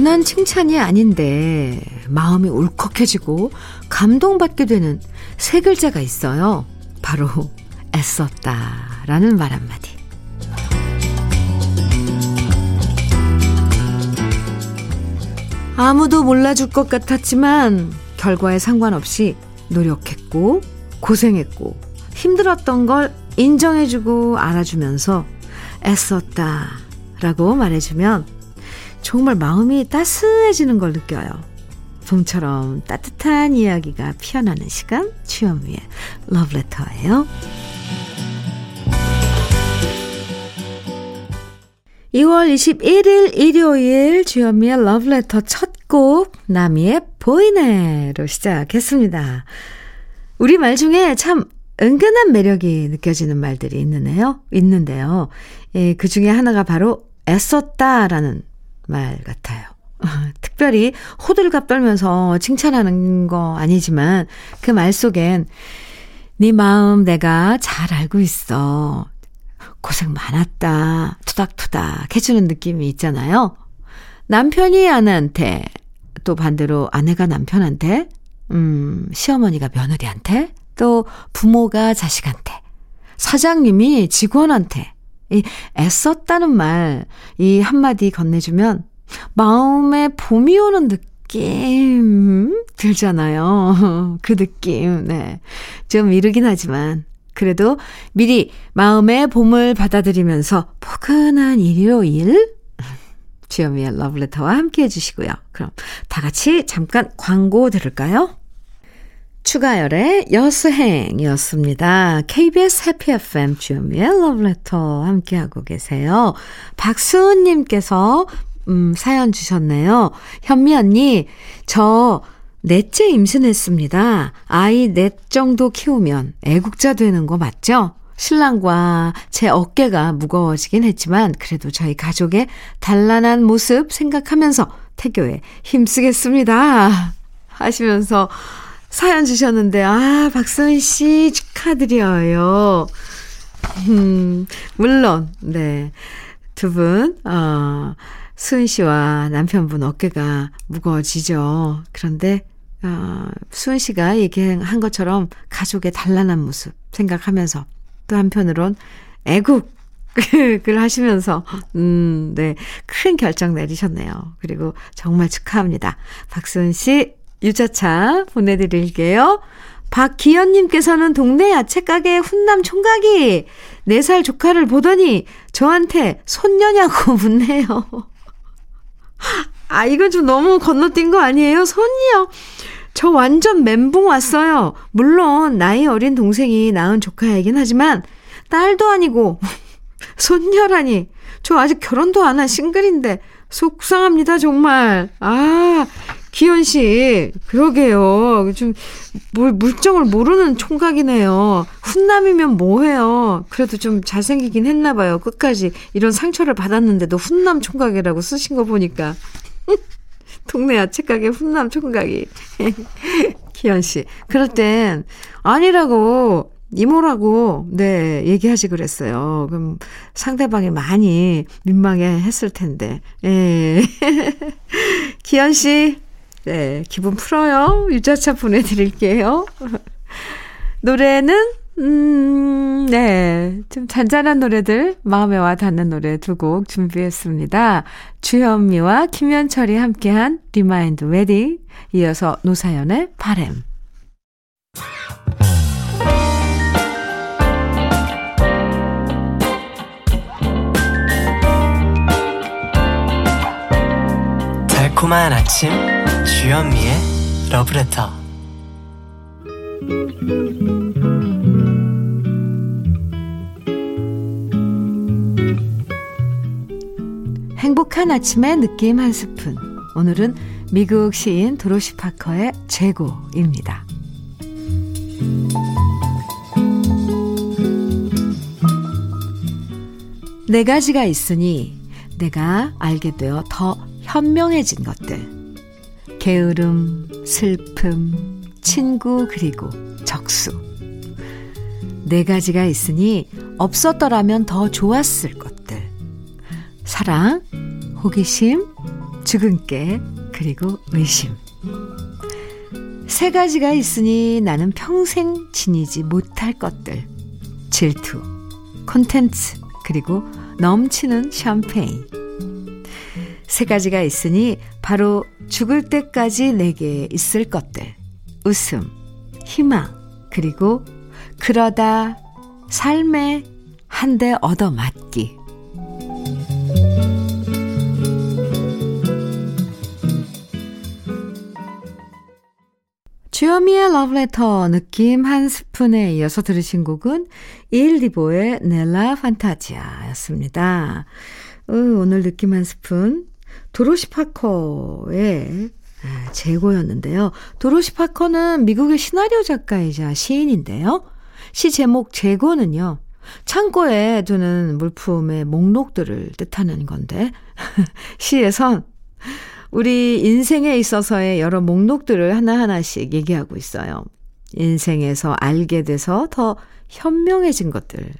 대단한 칭찬이 아닌데 마음이 울컥해지고 감동받게 되는 세 글자가 있어요. 바로 애썼다 라는 말 한마디. 아무도 몰라줄 것 같았지만 결과에 상관없이 노력했고 고생했고 힘들었던 걸 인정해주고 알아주면서 애썼다 라고 말해주면 정말 마음이 따스해지는 걸 느껴요. 봄처럼 따뜻한 이야기가 피어나는 시간 주현미의 러브레터예요. 2월 21일 일요일 주현미의 러브레터 첫 곡 나미의 보이네로 시작했습니다. 우리 말 중에 참 은근한 매력이 느껴지는 말들이 있는데요. 있는데요. 예, 그 중에 하나가 바로 애썼다라는 말 같아요. 특별히 호들갑 떨면서 칭찬하는 거 아니지만 그 말 속엔 네 마음 내가 잘 알고 있어. 고생 많았다. 투닥투닥 해주는 느낌이 있잖아요. 남편이 아내한테, 또 반대로 아내가 남편한테, 음, 시어머니가 며느리한테, 또 부모가 자식한테, 사장님이 직원한테, 이 애썼다는 말, 이 한마디 건네주면 마음에 봄이 오는 느낌 들잖아요. 그 느낌, 네. 좀 이르긴 하지만, 그래도 미리 마음의 봄을 받아들이면서 포근한 일요일 주현미의 러브레터와 함께 해주시고요. 그럼 다 같이 잠깐 광고 들을까요? 추가열의 여수행이었습니다. KBS 해피 FM 주현미의 러브레터 함께하고 계세요. 박수은님께서 음, 사연 주셨네요. 현미 언니, 저 넷째 임신했습니다. 아이 넷 정도 키우면 애국자 되는 거 맞죠? 신랑과 제 어깨가 무거워지긴 했지만 그래도 저희 가족의 단란한 모습 생각하면서 태교에 힘쓰겠습니다. 하시면서 사연 주셨는데, 아, 박소희 씨 축하드려요. 음, 물론, 네. 두 분, 어, 수은 씨와 남편분 어깨가 무거워지죠. 그런데, 어, 수은 씨가 얘기한 것처럼 가족의 단란한 모습 생각하면서 또 한편으론 애국 을 하시면서, 음, 네. 큰 결정 내리셨네요. 그리고 정말 축하합니다. 박수은 씨, 유자차 보내드릴게요. 박기현님께서는 동네 야채가게 훈남 총각이 4살 조카를 보더니 저한테 손녀냐고 묻네요. 아, 이건 좀 너무 건너뛴 거 아니에요? 손이요. 저 완전 멘붕 왔어요. 물론, 나이 어린 동생이 낳은 조카이긴 하지만, 딸도 아니고, 손녀라니. 저 아직 결혼도 안 한 싱글인데, 속상합니다, 정말. 아, 기현 씨, 그러게요. 좀, 물, 물정을 모르는 총각이네요. 훈남이면 뭐해요. 그래도 좀 잘생기긴 했나봐요. 끝까지 이런 상처를 받았는데도 훈남 총각이라고 쓰신 거 보니까. 동네 야채가게 훈남 총각이. 기현 씨. 그럴 땐, 아니라고, 이모라고, 네, 얘기하지 그랬어요. 그럼 상대방이 많이 민망해 했을 텐데. 예. 기현 씨, 네, 기분 풀어요. 유자차 보내드릴게요. 노래는, 음, 네. 좀 잔잔한 노래들, 마음에 와 닿는 노래 두 곡 준비했습니다. 주현미와 김현철이 함께한 리마인드 웨딩, 이어서 노사연의 바램. 달콤한 아침 주현미의 러브레터 행복한 아침의 느낌 한 스푼. 오늘은 미국 시인 도로시 파커의 재고입니다. 네 가지가 있으니 내가 알게 되어 더 현명해진 것들. 게으름, 슬픔, 친구, 그리고 적수. 네 가지가 있으니 없었더라면 더 좋았을 것들. 사랑, 호기심, 죽은 깨, 그리고 의심. 세 가지가 있으니 나는 평생 지니지 못할 것들. 질투, 콘텐츠, 그리고 넘치는 샴페인. 세 가지가 있으니 바로 죽을 때까지 내게 있을 것들. 웃음, 희망, 그리고 그러다 삶에 한 대 얻어 맞기. 주여미의 러브레터 느낌 한 스푼에 이어서 들으신 곡은 일리보의 넬라 판타지아였습니다. 오늘 느낌 한 스푼 도로시 파커의 아, 재고였는데요. 도로시 파커는 미국의 시나리오 작가이자 시인인데요. 시 제목 재고는요. 창고에 두는 물품의 목록들을 뜻하는 건데 시에선 우리 인생에 있어서의 여러 목록들을 하나하나씩 얘기하고 있어요. 인생에서 알게 돼서 더 현명해진 것들,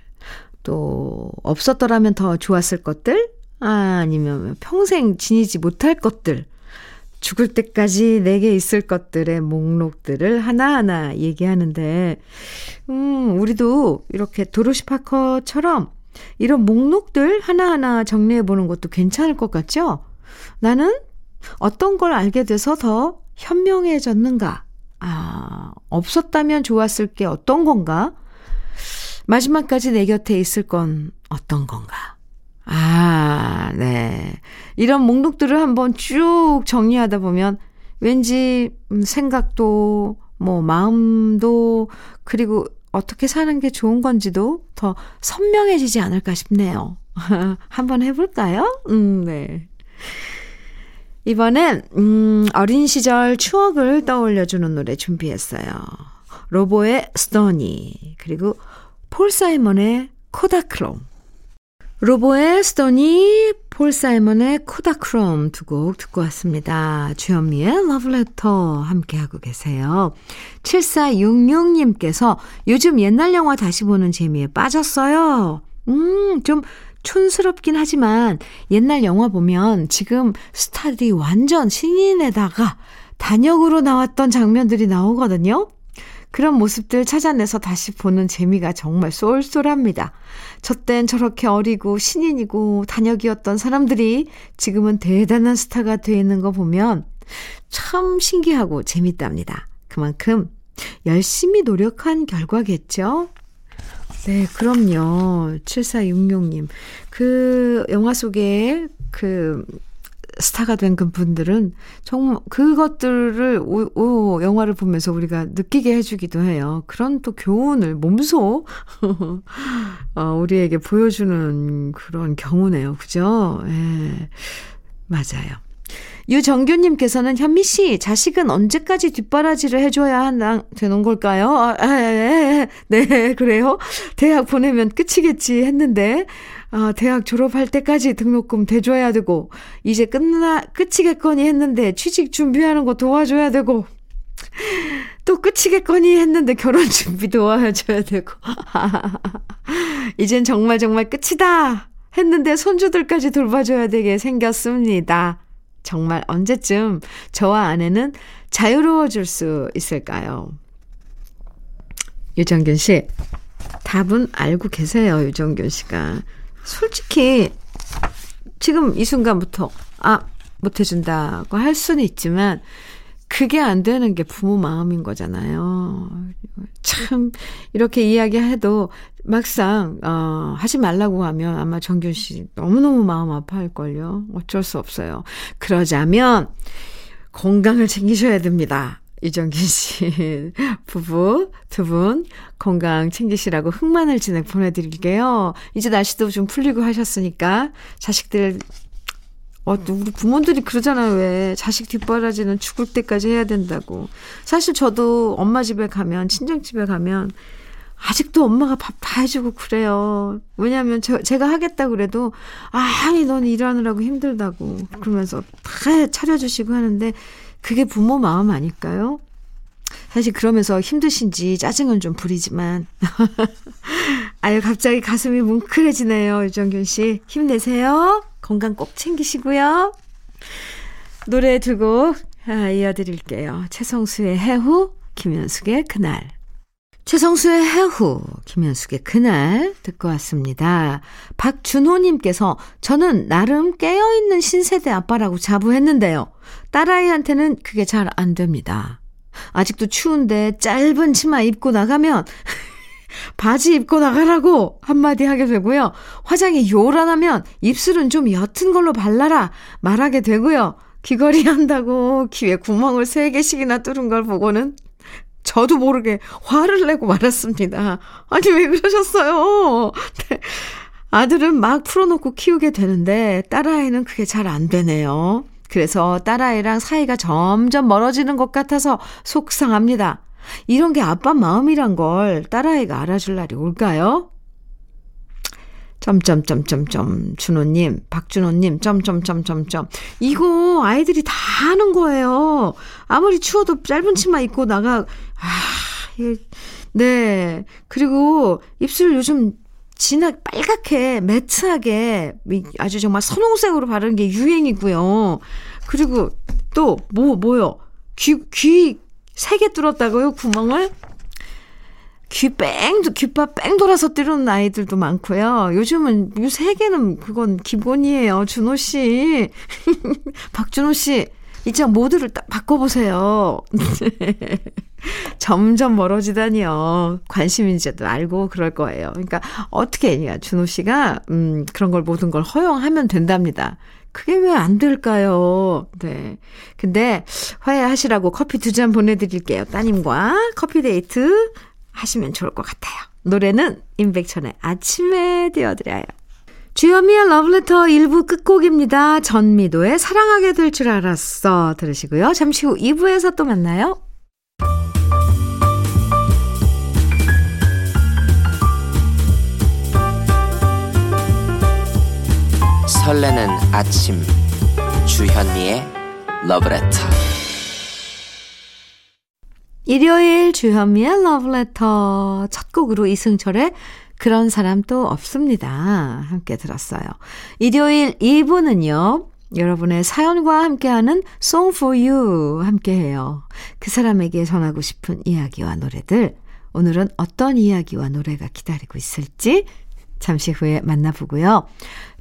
또 없었더라면 더 좋았을 것들, 아, 아니면 평생 지니지 못할 것들, 죽을 때까지 내게 있을 것들의 목록들을 하나하나 얘기하는데, 음, 우리도 이렇게 도로시 파커처럼 이런 목록들 하나하나 정리해 보는 것도 괜찮을 것 같죠? 나는 어떤 걸 알게 돼서 더 현명해졌는가? 아, 없었다면 좋았을 게 어떤 건가? 마지막까지 내 곁에 있을 건 어떤 건가? 아, 네. 이런 목록들을 한번 쭉 정리하다 보면 왠지 음, 생각도 뭐 마음도 그리고 어떻게 사는 게 좋은 건지도 더 선명해지지 않을까 싶네요. 한번 해볼까요? 음, 네. 이번엔, 음, 어린 시절 추억을 떠올려주는 노래 준비했어요. 로보의 스토니, 그리고 폴 사이먼의 코다크롬. 로보의 스토니, 폴 사이먼의 코다크롬 두 곡 듣고 왔습니다. 주현미의 러브레터 함께하고 계세요. 7466님께서 요즘 옛날 영화 다시 보는 재미에 빠졌어요. 음, 좀 촌스럽긴 하지만 옛날 영화 보면 지금 스타들이 완전 신인에다가 단역으로 나왔던 장면들이 나오거든요. 그런 모습들 찾아내서 다시 보는 재미가 정말 쏠쏠합니다. 저 땐 저렇게 어리고 신인이고 단역이었던 사람들이 지금은 대단한 스타가 되어 있는 거 보면 참 신기하고 재밌답니다. 그만큼 열심히 노력한 결과겠죠? 네, 그럼요. 7466님. 그 영화 속에 그 스타가 된 그 분들은 정말 그것들을 오, 오, 영화를 보면서 우리가 느끼게 해주기도 해요. 그런 또 교훈을 몸소 어, 우리에게 보여주는 그런 경우네요. 그죠? 예. 네, 맞아요. 유정규님께서는 현미 씨, 자식은 언제까지 뒷바라지를 해줘야 하나, 되는 걸까요? 아, 아, 아, 아, 네, 그래요? 대학 보내면 끝이겠지 했는데, 아, 대학 졸업할 때까지 등록금 대줘야 되고, 이제 끝나, 끝이겠거니 했는데, 취직 준비하는 거 도와줘야 되고, 또 끝이겠거니 했는데 결혼 준비 도와줘야 되고. 이젠 정말 정말 끝이다! 했는데 손주들까지 돌봐줘야 되게 생겼습니다. 정말 언제쯤 저와 아내는 자유로워질 수 있을까요? 유정균 씨, 답은 알고 계세요, 유정균 씨가. 솔직히, 지금 이 순간부터, 아, 못해준다고 할 수는 있지만, 그게 안 되는 게 부모 마음인 거잖아요. 참, 이렇게 이야기해도 막상, 어, 하지 말라고 하면 아마 정균 씨 너무너무 마음 아파할걸요. 어쩔 수 없어요. 그러자면, 건강을 챙기셔야 됩니다. 이정균 씨 부부 두 분 건강 챙기시라고 흑마늘 진액 보내드릴게요. 이제 날씨도 좀 풀리고 하셨으니까 자식들 어, 우리 부모들이 그러잖아요, 왜. 자식 뒷바라지는 죽을 때까지 해야 된다고. 사실 저도 엄마 집에 가면, 친정 집에 가면, 아직도 엄마가 밥 다 해주고 그래요. 왜냐면 저, 제가 하겠다 그래도, 아니, 넌 일하느라고 힘들다고. 그러면서 다 차려주시고 하는데, 그게 부모 마음 아닐까요? 사실 그러면서 힘드신지 짜증은 좀 부리지만. 아유, 갑자기 가슴이 뭉클해지네요, 유정균 씨. 힘내세요. 건강 꼭 챙기시고요. 노래 두곡 아, 이어드릴게요. 최성수의 해후, 김현숙의 그날. 최성수의 해후, 김현숙의 그날 듣고 왔습니다. 박준호님께서 저는 나름 깨어있는 신세대 아빠라고 자부했는데요. 딸아이한테는 그게 잘 안 됩니다. 아직도 추운데 짧은 치마 입고 나가면 바지 입고 나가라고 한마디 하게 되고요. 화장이 요란하면 입술은 좀 옅은 걸로 발라라 말하게 되고요. 귀걸이 한다고 귀에 구멍을 세 개씩이나 뚫은 걸 보고는 저도 모르게 화를 내고 말았습니다. 아니, 왜 그러셨어요? 네. 아들은 막 풀어놓고 키우게 되는데, 딸아이는 그게 잘 안 되네요. 그래서 딸아이랑 사이가 점점 멀어지는 것 같아서 속상합니다. 이런 게 아빠 마음이란 걸 딸아이가 알아줄 날이 올까요? 점점점점점 준호님, 박준호님, 점점점점점. 이거 아이들이 다 하는 거예요. 아무리 추워도 짧은 치마 입고 나가, 아, 네. 그리고 입술 요즘 진하, 빨갛게, 매트하게, 아주 정말 선홍색으로 바르는 게 유행이고요. 그리고 또, 뭐, 뭐요? 귀, 귀, 세 개 뚫었다고요? 구멍을? 귀 뺑, 귀파 뺑 돌아서 때리는 아이들도 많고요. 요즘은 이세 개는 그건 기본이에요. 준호 씨. 박준호 씨. 이제 모두를 딱 바꿔보세요. 점점 멀어지다니요. 관심인지도 알고 그럴 거예요. 그러니까 어떻게 해야 준호 씨가 음 그런 걸 모든 걸 허용하면 된답니다. 그게 왜 안 될까요? 네. 근데 화해하시라고 커피 두 잔 보내드릴게요. 따님과 커피 데이트 하시면 좋을 것 같아요. 노래는 임백천의 아침에 띄워드려요. 주현미의 러브레터 1부 끝곡입니다. 전미도의 사랑하게 될 줄 알았어 들으시고요. 잠시 후 2부에서 또 만나요. 설레는 아침 주현미의 러브레터 일요일 주현미의 러브레터 첫 곡으로 이승철의 그런 사람 또 없습니다. 함께 들었어요. 일요일 2부는요. 여러분의 사연과 함께하는 Song for You 함께해요. 그 사람에게 전하고 싶은 이야기와 노래들 오늘은 어떤 이야기와 노래가 기다리고 있을지 잠시 후에 만나보고요.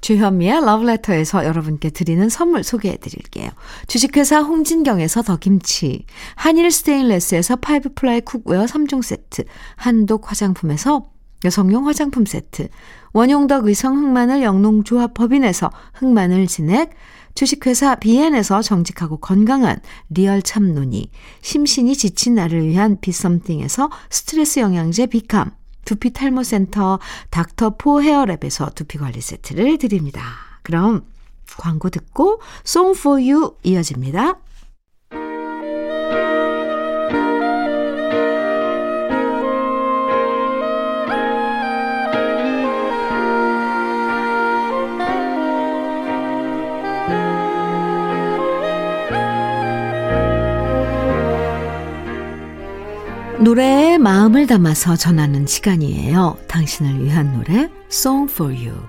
주현미의 러브레터에서 여러분께 드리는 선물 소개해 드릴게요. 주식회사 홍진경에서 더김치, 한일 스테인레스에서 five ply cookware 3종 세트, 한독 화장품에서 여성용 화장품 세트, 원용덕 의성 흑마늘 영농조합 법인에서 흑마늘 진액, 주식회사 비엔에서 정직하고 건강한 리얼 참눈이, 심신이 지친 나를 위한 비썸띵에서 스트레스 영양제 비캄, 두피 탈모 센터 닥터포 헤어랩에서 두피 관리 세트를 드립니다. 그럼 광고 듣고 You 이어집니다. 노래에 마음을 담아서 전하는 시간이에요. 당신을 위한 노래 Song for You.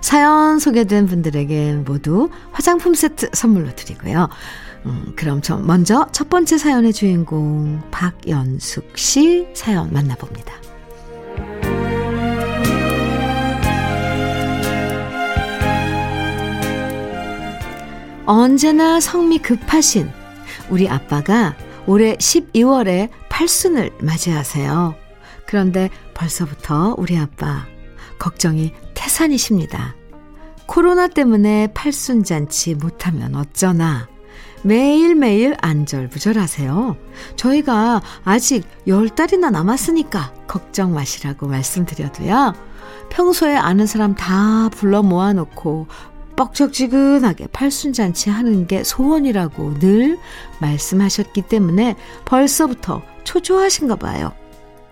사연 소개된 분들에게 모두 화장품 세트 선물로 드리고요. 음, 그럼 저 먼저 첫 번째 사연의 주인공 박연숙 씨 사연 만나봅니다. 언제나 성미 급하신 우리 아빠가 올해 12월에 팔순을 맞이하세요. 그런데 벌써부터 우리 아빠 걱정이 태산이십니다. 코로나 때문에 팔순 잔치 못하면 어쩌나. 매일매일 안절부절하세요. 저희가 아직 열달이나 남았으니까 걱정 마시라고 말씀드려도요. 평소에 아는 사람 다 불러 모아놓고 뻑적지근하게 팔순잔치 하는 게 소원이라고 늘 말씀하셨기 때문에 벌써부터 초조하신가 봐요.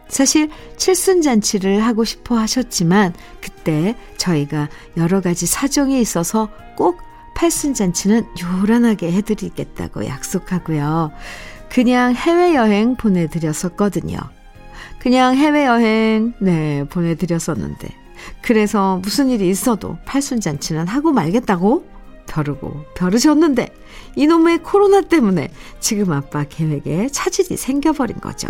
사실 칠순잔치를 하고 싶어 하셨지만 그때 저희가 여러 가지 사정이 있어서 꼭 팔순잔치는 요란하게 해드리겠다고 약속하고요. 그냥 해외여행 보내드렸었거든요. 그냥 해외여행, 네, 보내드렸었는데 그래서 무슨 일이 있어도 팔순잔치는 하고 말겠다고 벼르고 벼르셨는데 이놈의 코로나 때문에 지금 아빠 계획에 차질이 생겨버린 거죠.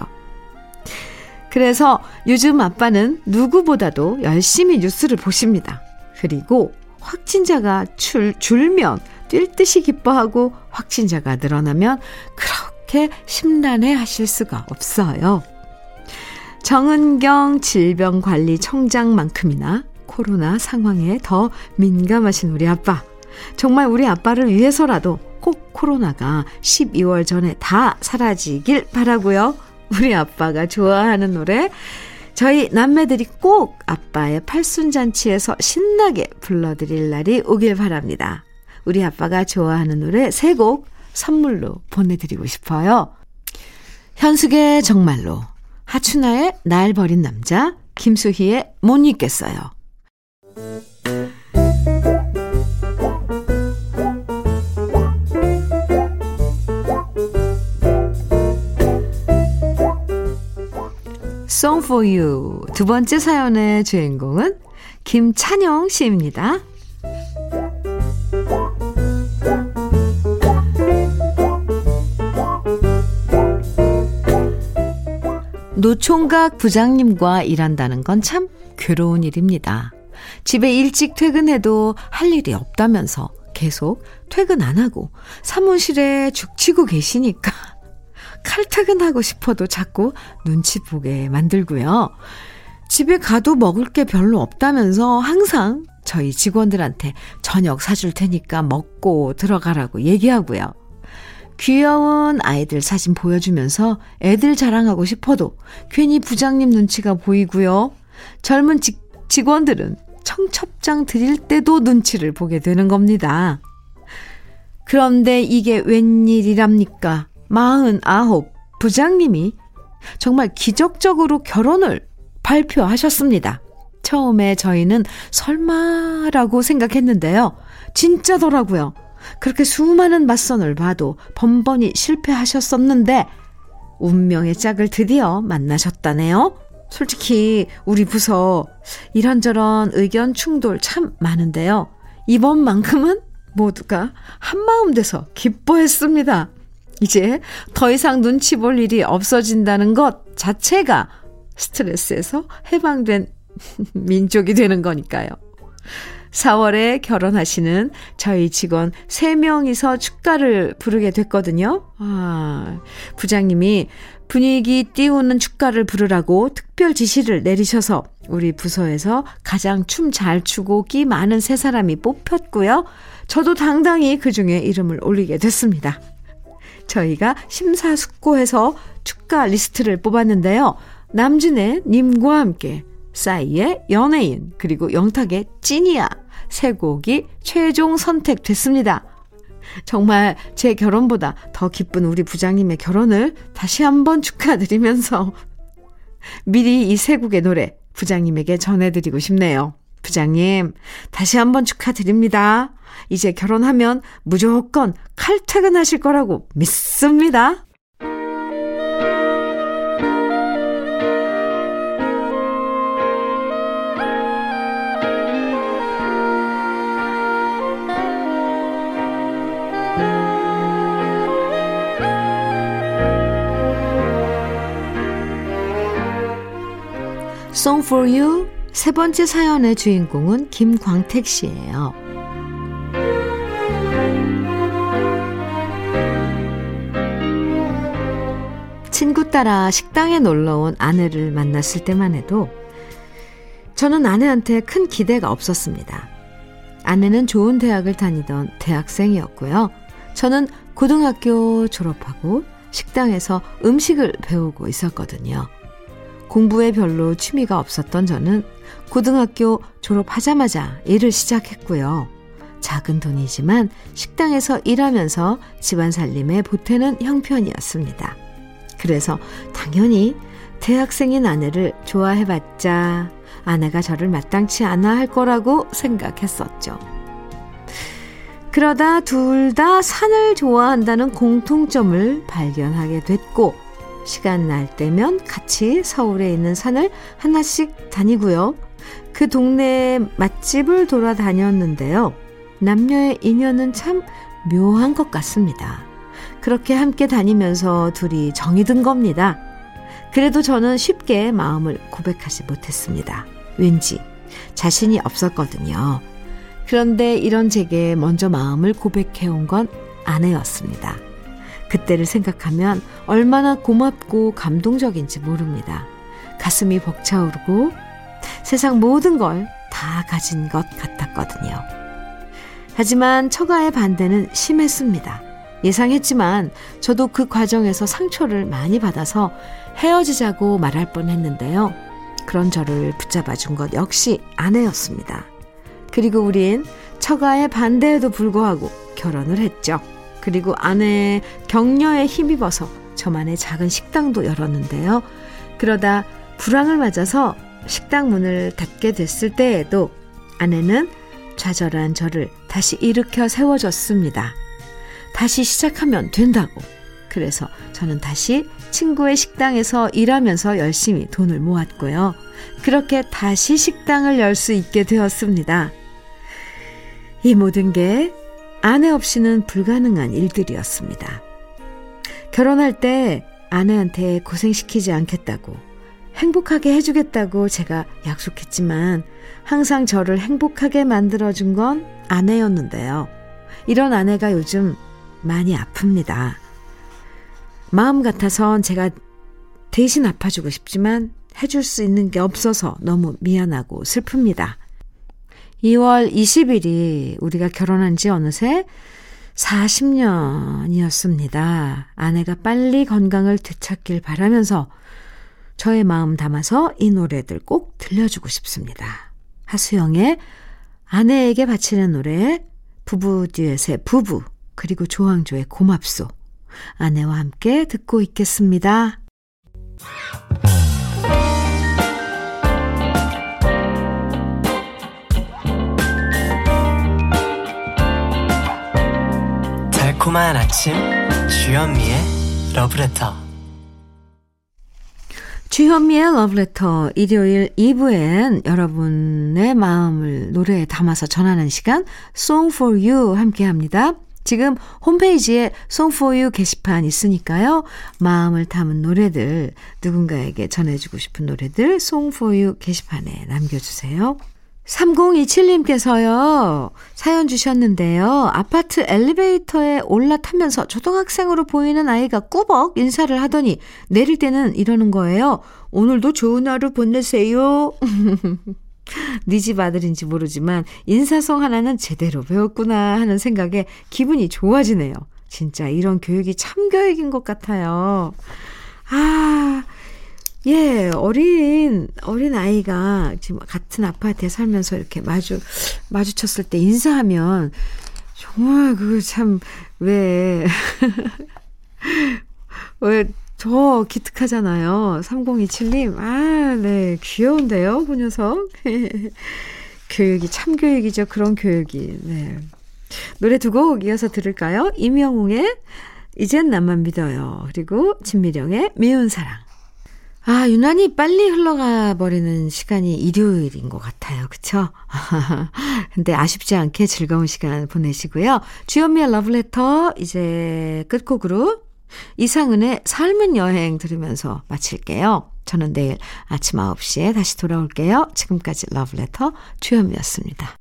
그래서 요즘 아빠는 누구보다도 열심히 뉴스를 보십니다. 그리고 확진자가 줄, 줄면 뛸 듯이 기뻐하고 확진자가 늘어나면 그렇게 심란해 하실 수가 없어요. 정은경 질병관리청장만큼이나 코로나 상황에 더 민감하신 우리 아빠. 정말 우리 아빠를 위해서라도 꼭 코로나가 12월 전에 다 사라지길 바라고요. 우리 아빠가 좋아하는 노래 저희 남매들이 꼭 아빠의 팔순잔치에서 신나게 불러드릴 날이 오길 바랍니다. 우리 아빠가 좋아하는 노래 세 곡 선물로 보내드리고 싶어요. 현숙의 정말로, 하춘아의 날 버린 남자, 김수희의 못 잊겠어요. Song for You 두 번째 사연의 주인공은 김찬영 씨입니다. 노총각 부장님과 일한다는 건 참 괴로운 일입니다. 집에 일찍 퇴근해도 할 일이 없다면서 계속 퇴근 안 하고 사무실에 죽치고 계시니까 칼퇴근하고 싶어도 자꾸 눈치 보게 만들고요. 집에 가도 먹을 게 별로 없다면서 항상 저희 직원들한테 저녁 사줄 테니까 먹고 들어가라고 얘기하고요. 귀여운 아이들 사진 보여주면서 애들 자랑하고 싶어도 괜히 부장님 눈치가 보이고요. 젊은 직, 직원들은 청첩장 드릴 때도 눈치를 보게 되는 겁니다. 그런데 이게 웬일이랍니까? 마흔 아홉 부장님이 정말 기적적으로 결혼을 발표하셨습니다. 처음에 저희는 설마라고 생각했는데요. 진짜더라고요. 그렇게 수많은 맞선을 봐도 번번이 실패하셨었는데 운명의 짝을 드디어 만나셨다네요. 솔직히 우리 부서 이런저런 의견 충돌 참 많은데요. 이번만큼은 모두가 한마음 돼서 기뻐했습니다. 이제 더 이상 눈치 볼 일이 없어진다는 것 자체가 스트레스에서 해방된 민족이 되는 거니까요. 4월에 결혼하시는 저희 직원 3명이서 축가를 부르게 됐거든요. 아, 부장님이 분위기 띄우는 축가를 부르라고 특별 지시를 내리셔서 우리 부서에서 가장 춤 잘 추고 끼 많은 세 사람이 뽑혔고요. 저도 당당히 그 중에 이름을 올리게 됐습니다. 저희가 심사숙고해서 축가 리스트를 뽑았는데요. 남진의 님과 함께 싸이의 연예인 그리고 영탁의 찐이야 세 곡이 최종 선택됐습니다. 정말 제 결혼보다 더 기쁜 우리 부장님의 결혼을 다시 한번 축하드리면서 미리 이 세 곡의 노래 부장님에게 전해드리고 싶네요. 부장님, 다시 한번 축하드립니다. 이제 결혼하면 무조건 칼퇴근하실 거라고 믿습니다. Song for You 세 번째 사연의 주인공은 김광택 씨예요. 친구 따라 식당에 놀러 온 아내를 만났을 때만 해도 저는 아내한테 큰 기대가 없었습니다. 아내는 좋은 대학을 다니던 대학생이었고요. 저는 고등학교 졸업하고 식당에서 음식을 배우고 있었거든요. 공부에 별로 취미가 없었던 저는 고등학교 졸업하자마자 일을 시작했고요. 작은 돈이지만 식당에서 일하면서 집안 살림에 보태는 형편이었습니다. 그래서 당연히 대학생인 아내를 좋아해봤자 아내가 저를 마땅치 않아 할 거라고 생각했었죠. 그러다 둘 다 산을 좋아한다는 공통점을 발견하게 됐고, 시간 날 때면 같이 서울에 있는 산을 하나씩 다니고요. 그 동네 맛집을 돌아다녔는데요. 남녀의 인연은 참 묘한 것 같습니다. 그렇게 함께 다니면서 둘이 정이 든 겁니다. 그래도 저는 쉽게 마음을 고백하지 못했습니다. 왠지 자신이 없었거든요. 그런데 이런 제게 먼저 마음을 고백해온 건 아내였습니다. 그때를 생각하면 얼마나 고맙고 감동적인지 모릅니다. 가슴이 벅차오르고 세상 모든 걸 다 가진 것 같았거든요. 하지만 처가의 반대는 심했습니다. 예상했지만 저도 그 과정에서 상처를 많이 받아서 헤어지자고 말할 뻔 했는데요. 그런 저를 붙잡아 준 것 역시 아내였습니다. 그리고 우린 처가의 반대에도 불구하고 결혼을 했죠. 그리고 아내의 격려에 힘입어서 저만의 작은 식당도 열었는데요. 그러다 불황을 맞아서 식당 문을 닫게 됐을 때에도 아내는 좌절한 저를 다시 일으켜 세워줬습니다. 다시 시작하면 된다고. 그래서 저는 다시 친구의 식당에서 일하면서 열심히 돈을 모았고요. 그렇게 다시 식당을 열 수 있게 되었습니다. 이 모든 게 아내 없이는 불가능한 일들이었습니다. 결혼할 때 아내한테 고생시키지 않겠다고 행복하게 해주겠다고 제가 약속했지만 항상 저를 행복하게 만들어준 건 아내였는데요. 이런 아내가 요즘 많이 아픕니다. 마음 같아선 제가 대신 아파주고 싶지만 해줄 수 있는 게 없어서 너무 미안하고 슬픕니다. 2월 20일이 우리가 결혼한 지 어느새 40년이었습니다. 아내가 빨리 건강을 되찾길 바라면서 저의 마음 담아서 이 노래들 꼭 들려주고 싶습니다. 하수영의 아내에게 바치는 노래, 부부 듀엣의 부부, 그리고 조항조의 고맙소. 아내와 함께 듣고 있겠습니다. 달콤한 아침 주현미의 러브레터 주현미의 러브레터 일요일 2부엔 여러분의 마음을 노래에 담아서 전하는 시간 Song for You 함께합니다. 지금 홈페이지에 Song for You 게시판 있으니까요. 마음을 담은 노래들 누군가에게 전해주고 싶은 노래들 Song for You 게시판에 남겨주세요. 3027님께서요, 사연 주셨는데요. 아파트 엘리베이터에 올라타면서 초등학생으로 보이는 아이가 꾸벅 인사를 하더니 내릴 때는 이러는 거예요. 오늘도 좋은 하루 보내세요. 네집 아들인지 모르지만 인사성 하나는 제대로 배웠구나 하는 생각에 기분이 좋아지네요. 진짜 이런 교육이 참 교육인 것 같아요. 아, 예, 어린, 어린 아이가 지금 같은 아파트에 살면서 이렇게 마주, 마주쳤을 때 인사하면 정말 그거 참, 왜, 왜, 저 기특하잖아요. 3027님. 아, 네. 귀여운데요, 그 녀석. 교육이 참 교육이죠. 그런 교육이. 네. 노래 두 곡 이어서 들을까요? 임영웅의 이젠 나만 믿어요. 그리고 진미령의 미운 사랑. 아, 유난히 빨리 흘러가 버리는 시간이 일요일인 것 같아요. 그쵸? 근데 아쉽지 않게 즐거운 시간 보내시고요. 주현미의 러브레터 이제 끝곡으로 이상은의 삶은 여행 들으면서 마칠게요. 저는 내일 아침 9시에 다시 돌아올게요. 지금까지 러브레터 주현미였습니다.